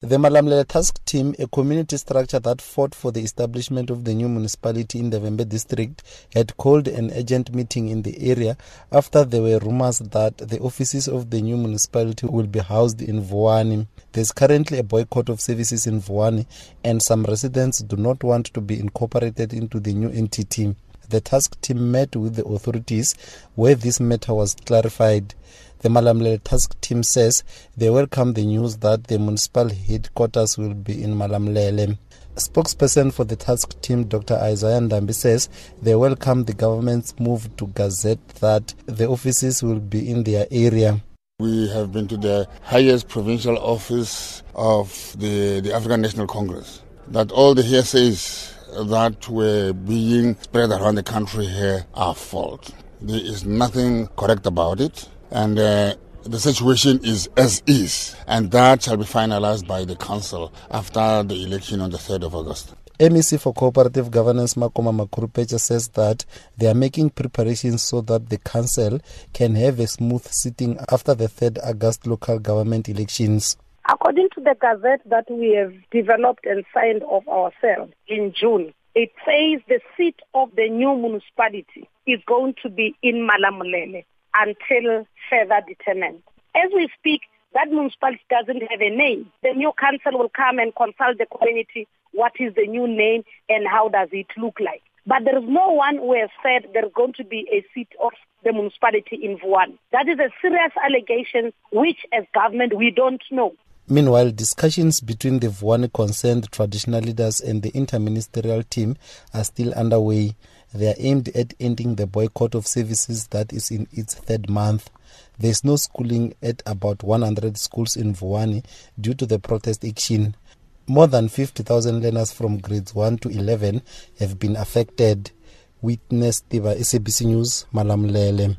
The Malamulele Task Team, a community structure that fought for the establishment of the new municipality in the Vhembe district, had called an urgent meeting in the area after there were rumors that the offices of the new municipality will be housed in Vuwani. There's currently a boycott of services in Vuwani, and some residents do not want to be incorporated into the new entity. The task team met with the authorities where this matter was clarified. The Malamulele task team says they welcome the news that the municipal headquarters will be in Malamulele. Spokesperson for the task team, Dr. Isaiah Ndambi, says they welcome the government's move to gazette that the offices will be in their area. We have been to the highest provincial office of the, the African National Congress. That all the hearsays that were being spread around the country here are false. There is nothing correct about it, and uh, the situation is as is, and that shall be finalized by the council after the election on the 3rd of August. MEC for Cooperative Governance Makoma Makhurupetje says that they are making preparations so that the council can have a smooth sitting after the 3rd August local government elections. According to the gazette that we have developed and signed off ourselves in June, it says the seat of the new municipality is going to be in Malamulele until further determined. As we speak, that municipality doesn't have a name. The new council will come and consult the community what is the new name and how does it look like. But there is no one who has said there's going to be a seat of the municipality in Vuwani. That is a serious allegation which as government we don't know. Meanwhile, discussions between the Vuwani concerned traditional leaders and the interministerial team are still underway. They are aimed at ending the boycott of services that is in its third month. There is no schooling at about 100 schools in Vuwani due to the protest action. More than 50,000 learners from grades 1 to 11 have been affected. Witness Tiba SABC News, Malamulele.